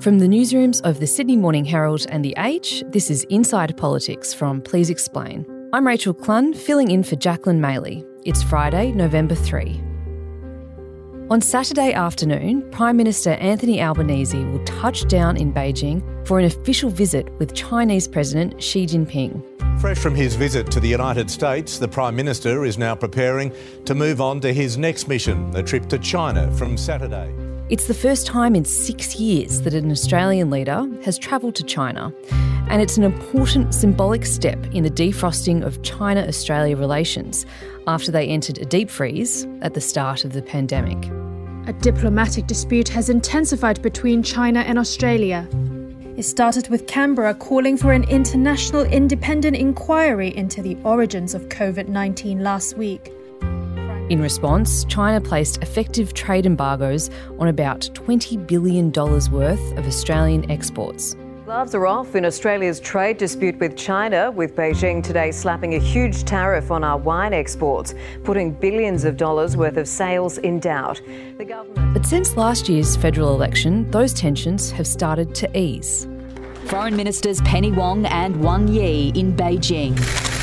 From the newsrooms of the Sydney Morning Herald and The Age, this is Inside Politics from Please Explain. I'm Rachel Clun, filling in for Jacqueline Maley. It's Friday, November 3. On Saturday afternoon, Prime Minister Anthony Albanese will touch down in Beijing for an official visit with Chinese President Xi Jinping. Fresh from his visit to the United States, the Prime Minister is now preparing to move on to his next mission, a trip to China from Saturday. It's the first time in six years that an Australian leader has travelled to China, and it's an important symbolic step in the defrosting of China Australia relations after they entered a deep freeze at the start of the pandemic. A diplomatic dispute has intensified between China and Australia. It started with Canberra calling for an international independent inquiry into the origins of COVID 19 last week. In response, China placed effective trade embargoes on about $20 billion worth of Australian exports. Gloves are off in Australia's trade dispute with China, with Beijing today slapping a huge tariff on our wine exports, putting billions of dollars worth of sales in doubt. The government. But since last year's federal election, those tensions have started to ease. Foreign Ministers Penny Wong and Wang Yi in Beijing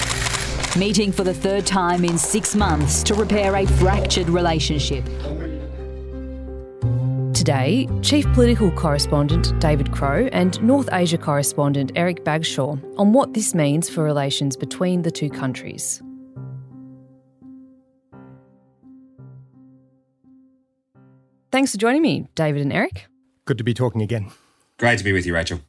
meeting for the third time in six months to repair a fractured relationship. Today, Chief Political Correspondent David Crowe and North Asia Correspondent Eryk Bagshaw on what this means for relations between the two countries. Thanks for joining me, David and Eryk. Good to be talking again. Great to be with you, Rachel.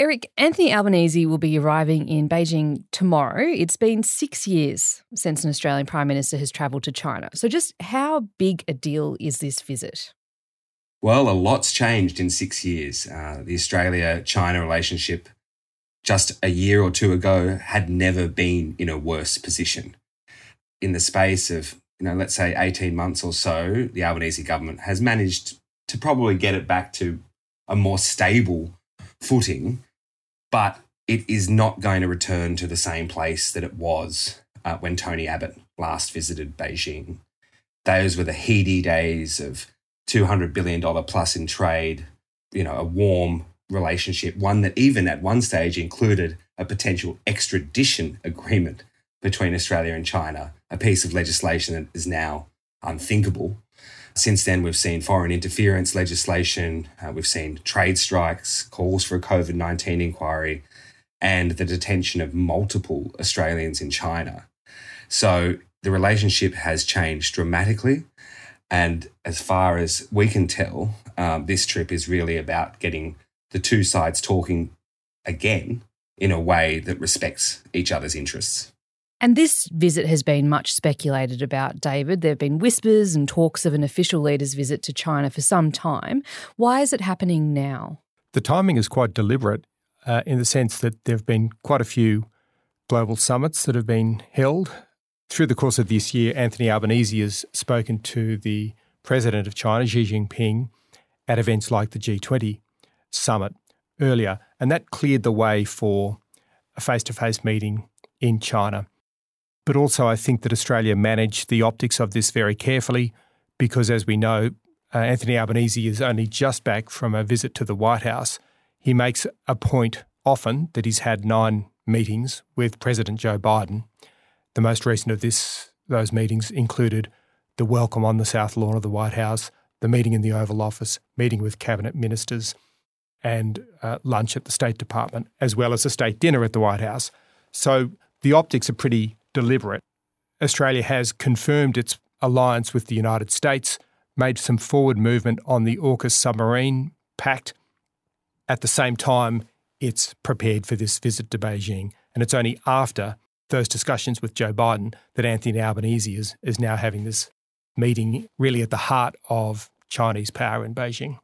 Eryk, Anthony Albanese will be arriving in Beijing tomorrow. It's been six years since an Australian Prime Minister has travelled to China. So, just how big a deal is this visit? Well, a lot's changed in six years. Uh, the Australia China relationship just a year or two ago had never been in a worse position. In the space of, you know, let's say 18 months or so, the Albanese government has managed to probably get it back to a more stable footing but it is not going to return to the same place that it was uh, when Tony Abbott last visited Beijing. Those were the heady days of $200 billion plus in trade, you know, a warm relationship, one that even at one stage included a potential extradition agreement between Australia and China, a piece of legislation that is now unthinkable. Since then, we've seen foreign interference legislation, uh, we've seen trade strikes, calls for a COVID 19 inquiry, and the detention of multiple Australians in China. So the relationship has changed dramatically. And as far as we can tell, um, this trip is really about getting the two sides talking again in a way that respects each other's interests. And this visit has been much speculated about, David. There have been whispers and talks of an official leader's visit to China for some time. Why is it happening now? The timing is quite deliberate uh, in the sense that there have been quite a few global summits that have been held. Through the course of this year, Anthony Albanese has spoken to the president of China, Xi Jinping, at events like the G20 summit earlier, and that cleared the way for a face to face meeting in China. But also, I think that Australia managed the optics of this very carefully because, as we know, uh, Anthony Albanese is only just back from a visit to the White House. He makes a point often that he's had nine meetings with President Joe Biden. The most recent of this, those meetings included the welcome on the South Lawn of the White House, the meeting in the Oval Office, meeting with cabinet ministers, and uh, lunch at the State Department, as well as a state dinner at the White House. So the optics are pretty deliberate. Australia has confirmed its alliance with the United States, made some forward movement on the AUKUS submarine pact. At the same time, it's prepared for this visit to Beijing. And it's only after those discussions with Joe Biden that Anthony Albanese is, is now having this meeting really at the heart of Chinese power in Beijing.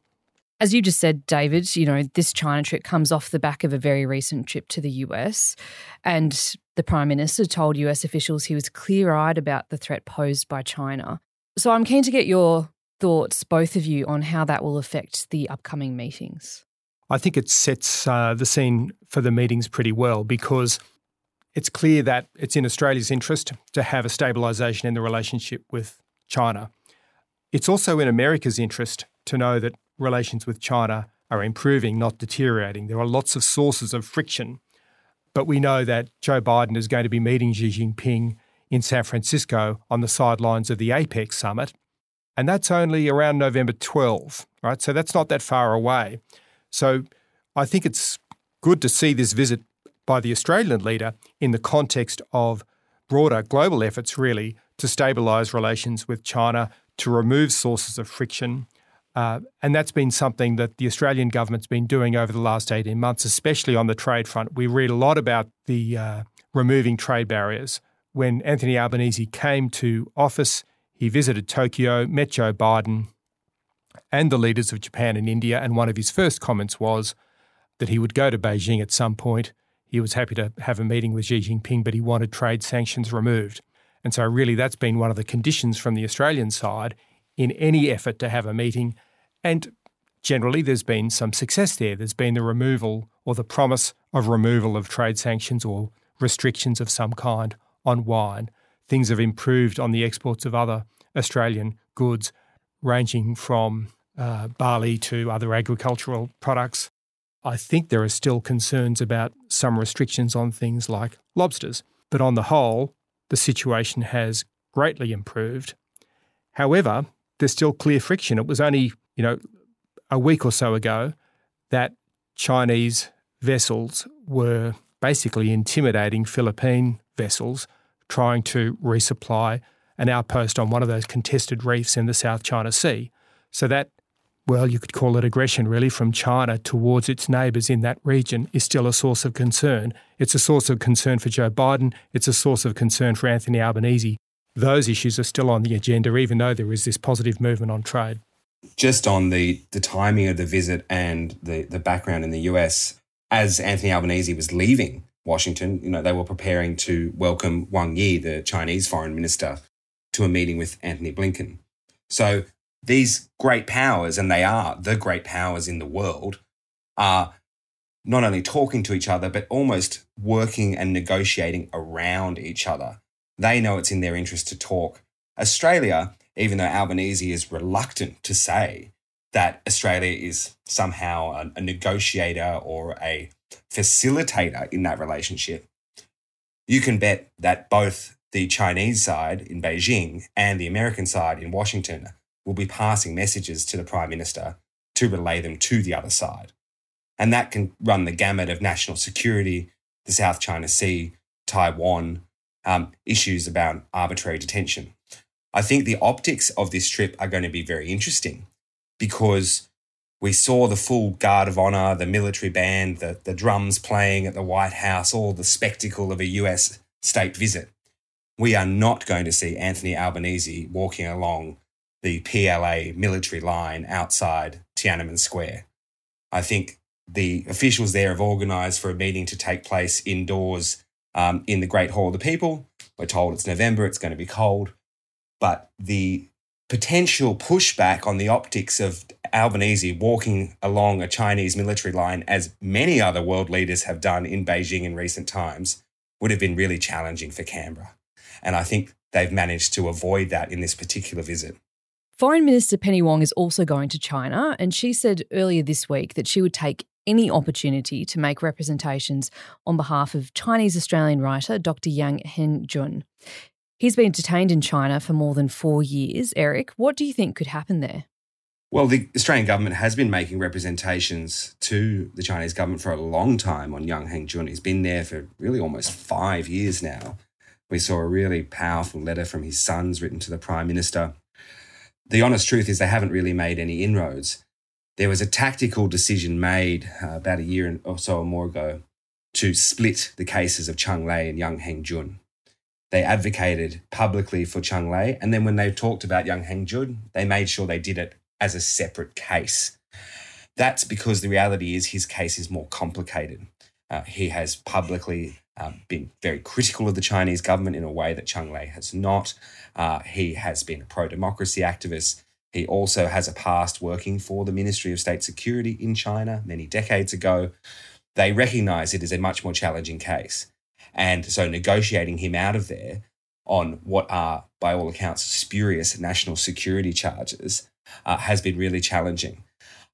As you just said, David, you know, this China trip comes off the back of a very recent trip to the US. And the Prime Minister told US officials he was clear eyed about the threat posed by China. So I'm keen to get your thoughts, both of you, on how that will affect the upcoming meetings. I think it sets uh, the scene for the meetings pretty well because it's clear that it's in Australia's interest to have a stabilisation in the relationship with China. It's also in America's interest to know that relations with China are improving, not deteriorating. There are lots of sources of friction. But we know that Joe Biden is going to be meeting Xi Jinping in San Francisco on the sidelines of the APEC summit. And that's only around November 12, right? So that's not that far away. So I think it's good to see this visit by the Australian leader in the context of broader global efforts, really, to stabilise relations with China, to remove sources of friction. Uh, and that's been something that the Australian government's been doing over the last 18 months, especially on the trade front. We read a lot about the uh, removing trade barriers. When Anthony Albanese came to office, he visited Tokyo, met Joe Biden and the leaders of Japan and India, and one of his first comments was that he would go to Beijing at some point. He was happy to have a meeting with Xi Jinping, but he wanted trade sanctions removed. And so, really, that's been one of the conditions from the Australian side in any effort to have a meeting. And generally, there's been some success there. There's been the removal or the promise of removal of trade sanctions or restrictions of some kind on wine. Things have improved on the exports of other Australian goods, ranging from uh, barley to other agricultural products. I think there are still concerns about some restrictions on things like lobsters, but on the whole, the situation has greatly improved. However, there's still clear friction. It was only, you know, a week or so ago that Chinese vessels were basically intimidating Philippine vessels trying to resupply an outpost on one of those contested reefs in the South China Sea. So that, well, you could call it aggression really from China towards its neighbours in that region is still a source of concern. It's a source of concern for Joe Biden. It's a source of concern for Anthony Albanese. Those issues are still on the agenda, even though there is this positive movement on trade. Just on the, the timing of the visit and the, the background in the US, as Anthony Albanese was leaving Washington, you know, they were preparing to welcome Wang Yi, the Chinese foreign minister, to a meeting with Antony Blinken. So these great powers, and they are the great powers in the world, are not only talking to each other, but almost working and negotiating around each other. They know it's in their interest to talk. Australia, even though Albanese is reluctant to say that Australia is somehow a, a negotiator or a facilitator in that relationship, you can bet that both the Chinese side in Beijing and the American side in Washington will be passing messages to the Prime Minister to relay them to the other side. And that can run the gamut of national security, the South China Sea, Taiwan, um, issues about arbitrary detention. I think the optics of this trip are going to be very interesting because we saw the full guard of honor, the military band, the, the drums playing at the White House, all the spectacle of a US state visit we are not going to see Anthony Albanese walking along the PLA military line outside Tiananmen Square. I think the officials there have organised for a meeting to take place indoors um, in the Great Hall of the People. We're told it's November, it's going to be cold. But the potential pushback on the optics of Albanese walking along a Chinese military line, as many other world leaders have done in Beijing in recent times, would have been really challenging for Canberra. And I think they've managed to avoid that in this particular visit. Foreign Minister Penny Wong is also going to China, and she said earlier this week that she would take any opportunity to make representations on behalf of Chinese Australian writer Dr. Yang Hengjun. He's been detained in China for more than four years. Eryk, what do you think could happen there? Well, the Australian government has been making representations to the Chinese government for a long time on Yang Hengjun. He's been there for really almost five years now. We saw a really powerful letter from his sons written to the Prime Minister. The honest truth is, they haven't really made any inroads. There was a tactical decision made uh, about a year or so or more ago to split the cases of Cheng Lei and Yang Hengjun. They advocated publicly for Cheng Lei, and then when they talked about Yang Hengjun, they made sure they did it as a separate case. That's because the reality is his case is more complicated. Uh, he has publicly um, been very critical of the Chinese government in a way that Cheng Lei has not. Uh, he has been a pro democracy activist. He also has a past working for the Ministry of State Security in China many decades ago. They recognize it as a much more challenging case. And so negotiating him out of there on what are, by all accounts, spurious national security charges uh, has been really challenging.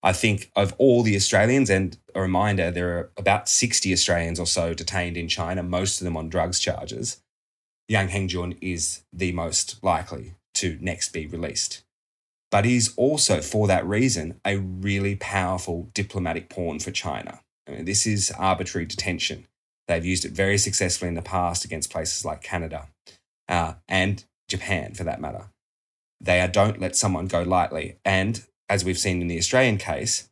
I think of all the Australians, and a reminder, there are about 60 Australians or so detained in China, most of them on drugs charges. Yang Hengjun is the most likely to next be released. But he's also, for that reason, a really powerful diplomatic pawn for China. I mean, this is arbitrary detention. They've used it very successfully in the past against places like Canada uh, and Japan, for that matter. They don't let someone go lightly. And as we've seen in the Australian case,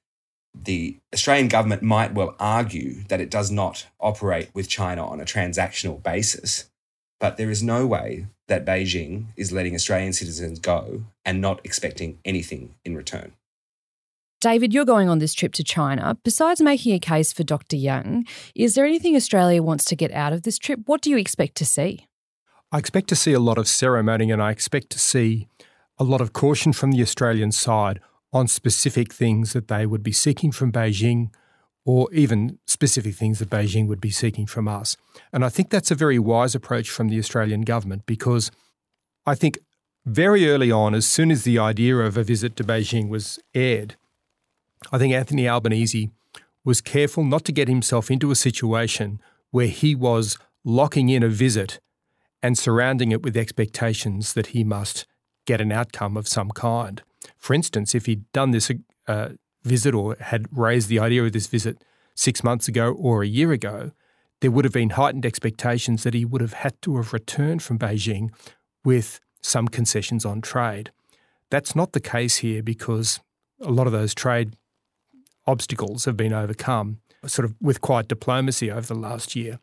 the Australian government might well argue that it does not operate with China on a transactional basis, but there is no way that Beijing is letting Australian citizens go and not expecting anything in return. David, you're going on this trip to China. Besides making a case for Dr. Yang, is there anything Australia wants to get out of this trip? What do you expect to see? I expect to see a lot of ceremony and I expect to see a lot of caution from the Australian side on specific things that they would be seeking from Beijing or even specific things that Beijing would be seeking from us. And I think that's a very wise approach from the Australian government because I think very early on, as soon as the idea of a visit to Beijing was aired, I think Anthony Albanese was careful not to get himself into a situation where he was locking in a visit and surrounding it with expectations that he must get an outcome of some kind. For instance, if he'd done this uh, visit or had raised the idea of this visit six months ago or a year ago, there would have been heightened expectations that he would have had to have returned from Beijing with some concessions on trade. That's not the case here because a lot of those trade obstacles have been overcome sort of with quiet diplomacy over the last year.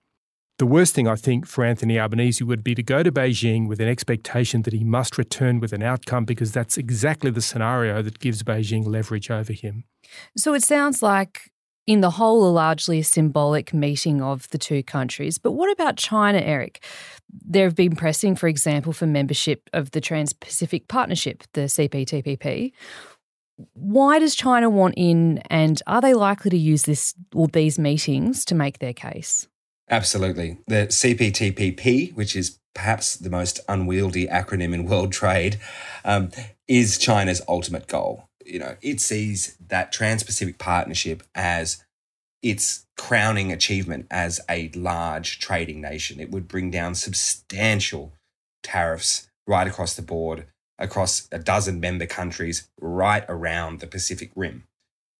The worst thing I think for Anthony Albanese would be to go to Beijing with an expectation that he must return with an outcome because that's exactly the scenario that gives Beijing leverage over him. So it sounds like, in the whole, a largely symbolic meeting of the two countries. But what about China, Eryk? There have been pressing, for example, for membership of the Trans Pacific Partnership, the CPTPP. Why does China want in, and are they likely to use this or these meetings to make their case? Absolutely. The CPTPP, which is perhaps the most unwieldy acronym in world trade, um, is China's ultimate goal. You know, it sees that Trans-Pacific Partnership as its crowning achievement as a large trading nation. It would bring down substantial tariffs right across the board, across a dozen member countries right around the Pacific Rim.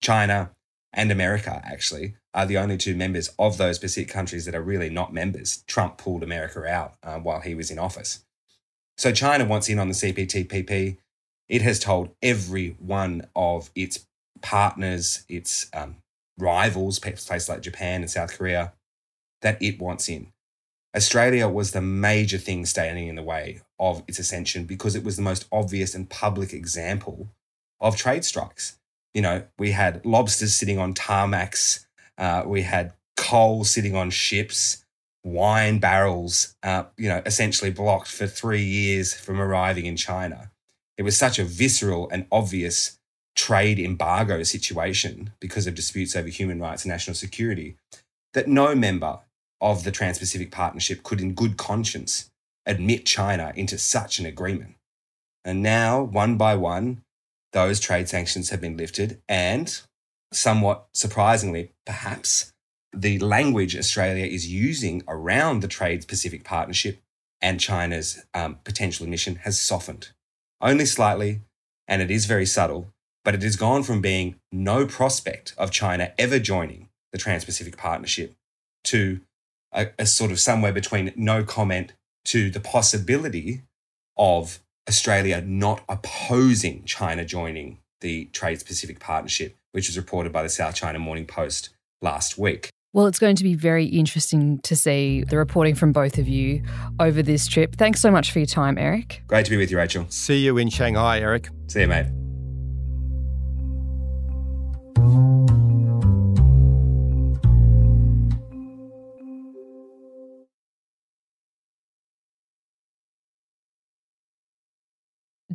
China and America, actually, are the only two members of those Pacific countries that are really not members. Trump pulled America out uh, while he was in office. So China wants in on the CPTPP. It has told every one of its partners, its um, rivals, places like Japan and South Korea, that it wants in. Australia was the major thing standing in the way of its ascension because it was the most obvious and public example of trade strikes. You know, we had lobsters sitting on tarmacs uh, we had coal sitting on ships, wine barrels, uh, you know, essentially blocked for three years from arriving in China. It was such a visceral and obvious trade embargo situation because of disputes over human rights and national security that no member of the Trans Pacific Partnership could, in good conscience, admit China into such an agreement. And now, one by one, those trade sanctions have been lifted, and somewhat surprisingly, perhaps, the language Australia is using around the Trade Pacific Partnership and China's um, potential admission has softened. Only slightly, and it is very subtle, but it has gone from being no prospect of China ever joining the Trans Pacific Partnership to a, a sort of somewhere between no comment to the possibility of Australia not opposing China joining the Trade Pacific Partnership which was reported by the South China Morning Post last week. Well, it's going to be very interesting to see the reporting from both of you over this trip. Thanks so much for your time, Eryk. Great to be with you, Rachel. See you in Shanghai, Eryk. See you, mate.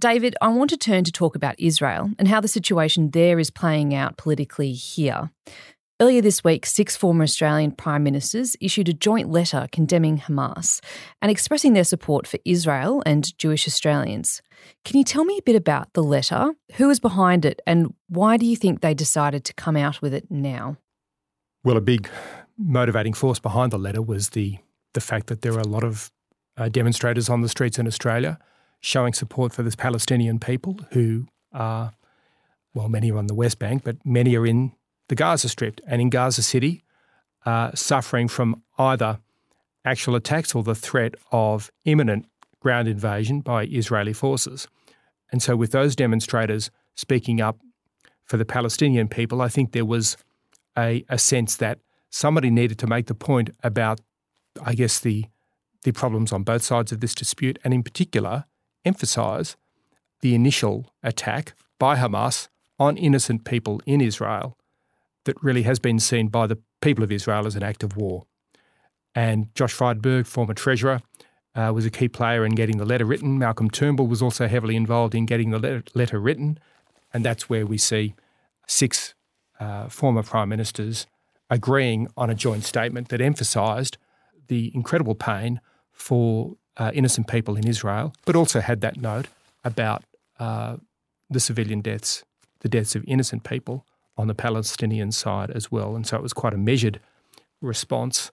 David, I want to turn to talk about Israel and how the situation there is playing out politically here. Earlier this week, six former Australian prime ministers issued a joint letter condemning Hamas and expressing their support for Israel and Jewish Australians. Can you tell me a bit about the letter? Who was behind it, and why do you think they decided to come out with it now? Well, a big motivating force behind the letter was the the fact that there are a lot of uh, demonstrators on the streets in Australia showing support for the Palestinian people who are, well, many are on the West Bank, but many are in the Gaza Strip and in Gaza City, uh, suffering from either actual attacks or the threat of imminent ground invasion by Israeli forces. And so, with those demonstrators speaking up for the Palestinian people, I think there was a, a sense that somebody needed to make the point about, I guess, the the problems on both sides of this dispute, and in particular, emphasise the initial attack by Hamas on innocent people in Israel that really has been seen by the people of Israel as an act of war. And Josh Frydenberg, former treasurer, uh, was a key player in getting the letter written. Malcolm Turnbull was also heavily involved in getting the letter, letter written. And that's where we see six uh, former prime ministers agreeing on a joint statement that emphasised the incredible pain for uh, innocent people in Israel, but also had that note about uh, the civilian deaths, the deaths of innocent people on the Palestinian side as well. And so it was quite a measured response.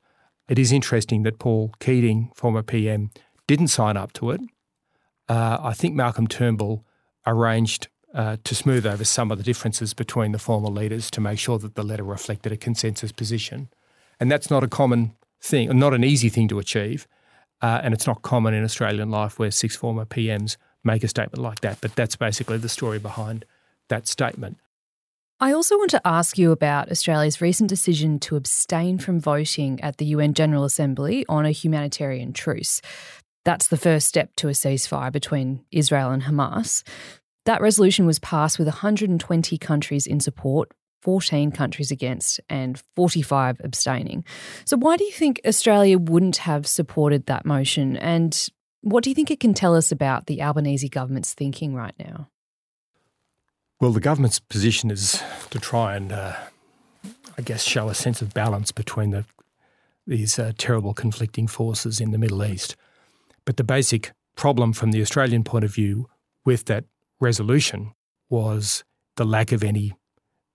It is interesting that Paul Keating, former PM, didn't sign up to it. Uh, I think Malcolm Turnbull arranged uh, to smooth over some of the differences between the former leaders to make sure that the letter reflected a consensus position. And that's not a common thing, not an easy thing to achieve. Uh, and it's not common in Australian life where six former PMs make a statement like that. But that's basically the story behind that statement. I also want to ask you about Australia's recent decision to abstain from voting at the UN General Assembly on a humanitarian truce. That's the first step to a ceasefire between Israel and Hamas. That resolution was passed with 120 countries in support, 14 countries against, and 45 abstaining. So, why do you think Australia wouldn't have supported that motion? And what do you think it can tell us about the Albanese government's thinking right now? Well, the government's position is to try and, uh, I guess, show a sense of balance between the, these uh, terrible conflicting forces in the Middle East. But the basic problem from the Australian point of view with that resolution was the lack of any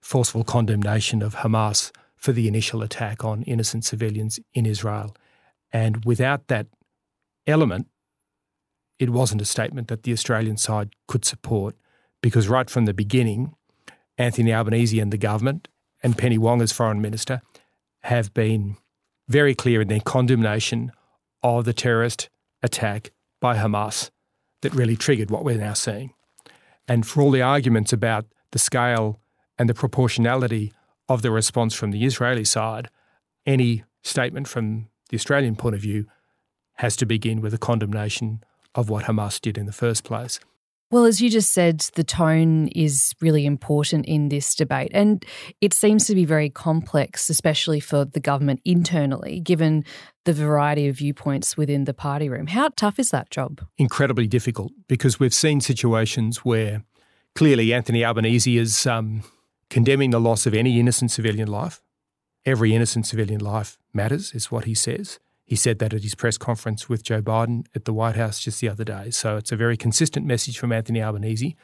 forceful condemnation of Hamas for the initial attack on innocent civilians in Israel. And without that element, it wasn't a statement that the Australian side could support because right from the beginning, Anthony Albanese and the government, and Penny Wong as foreign minister, have been very clear in their condemnation of the terrorist attack by Hamas that really triggered what we're now seeing. And for all the arguments about the scale and the proportionality of the response from the Israeli side, any statement from the Australian point of view has to begin with a condemnation of what Hamas did in the first place. Well, as you just said, the tone is really important in this debate. And it seems to be very complex, especially for the government internally, given the variety of viewpoints within the party room. How tough is that job? Incredibly difficult because we've seen situations where clearly Anthony Albanese is um, condemning the loss of any innocent civilian life. Every innocent civilian life matters, is what he says. He said that at his press conference with Joe Biden at the White House just the other day. So it's a very consistent message from Anthony Albanese.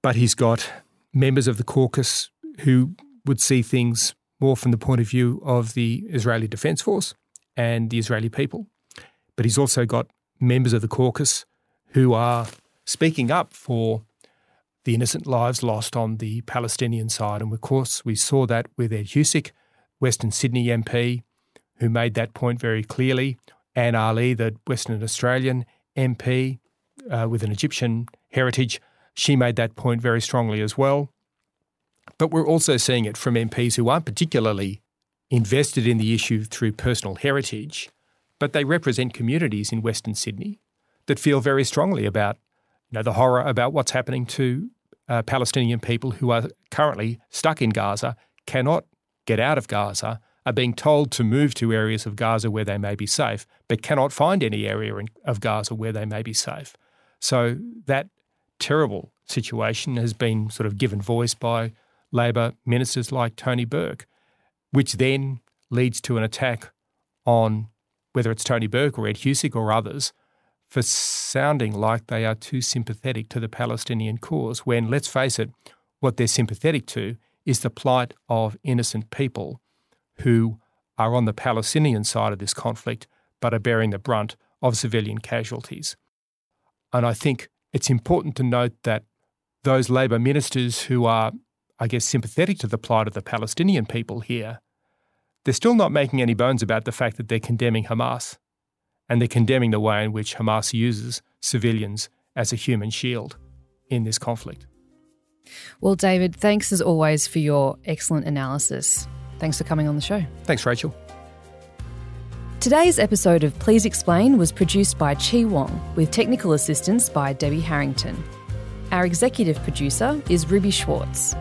But he's got members of the caucus who would see things more from the point of view of the Israeli Defense Force and the Israeli people. But he's also got members of the caucus who are speaking up for the innocent lives lost on the Palestinian side. And of course, we saw that with Ed Husic, Western Sydney MP, who made that point very clearly. Anne Aly, the Western Australian MP uh, with an Egyptian heritage, she made that point very strongly as well. But we're also seeing it from MPs who aren't particularly invested in the issue through personal heritage, but they represent communities in Western Sydney that feel very strongly about you know, the horror about what's happening to uh, Palestinian people who are currently stuck in Gaza, cannot get out of Gaza, are being told to move to areas of Gaza where they may be safe, but cannot find any area in, of Gaza where they may be safe. So that terrible situation has been sort of given voice by Labor ministers like Tony Burke, which then leads to an attack on whether it's Tony Burke or Ed Husic or others for sounding like they are too sympathetic to the Palestinian cause, when, let's face it, what they're sympathetic to is the plight of innocent people who are on the Palestinian side of this conflict but are bearing the brunt of civilian casualties. And I think it's important to note that those Labor ministers who are, I guess, sympathetic to the plight of the Palestinian people here, they're still not making any bones about the fact that they're condemning Hamas and they're condemning the way in which Hamas uses civilians as a human shield in this conflict. Well, David, thanks as always for your excellent analysis. Thanks for coming on the show. Thanks, Rachel. Today's episode of Please Explain was produced by Chi Wong with technical assistance by Debbie Harrington. Our executive producer is Ruby Schwartz.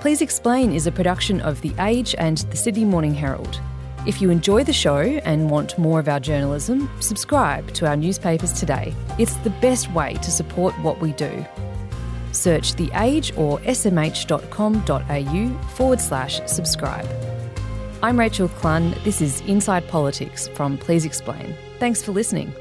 Please Explain is a production of The Age and the Sydney Morning Herald. If you enjoy the show and want more of our journalism, subscribe to our newspapers today. It's the best way to support what we do. Search The Age or smh.com.au forward slash subscribe. I'm Rachel Clun. This is Inside Politics from Please Explain. Thanks for listening.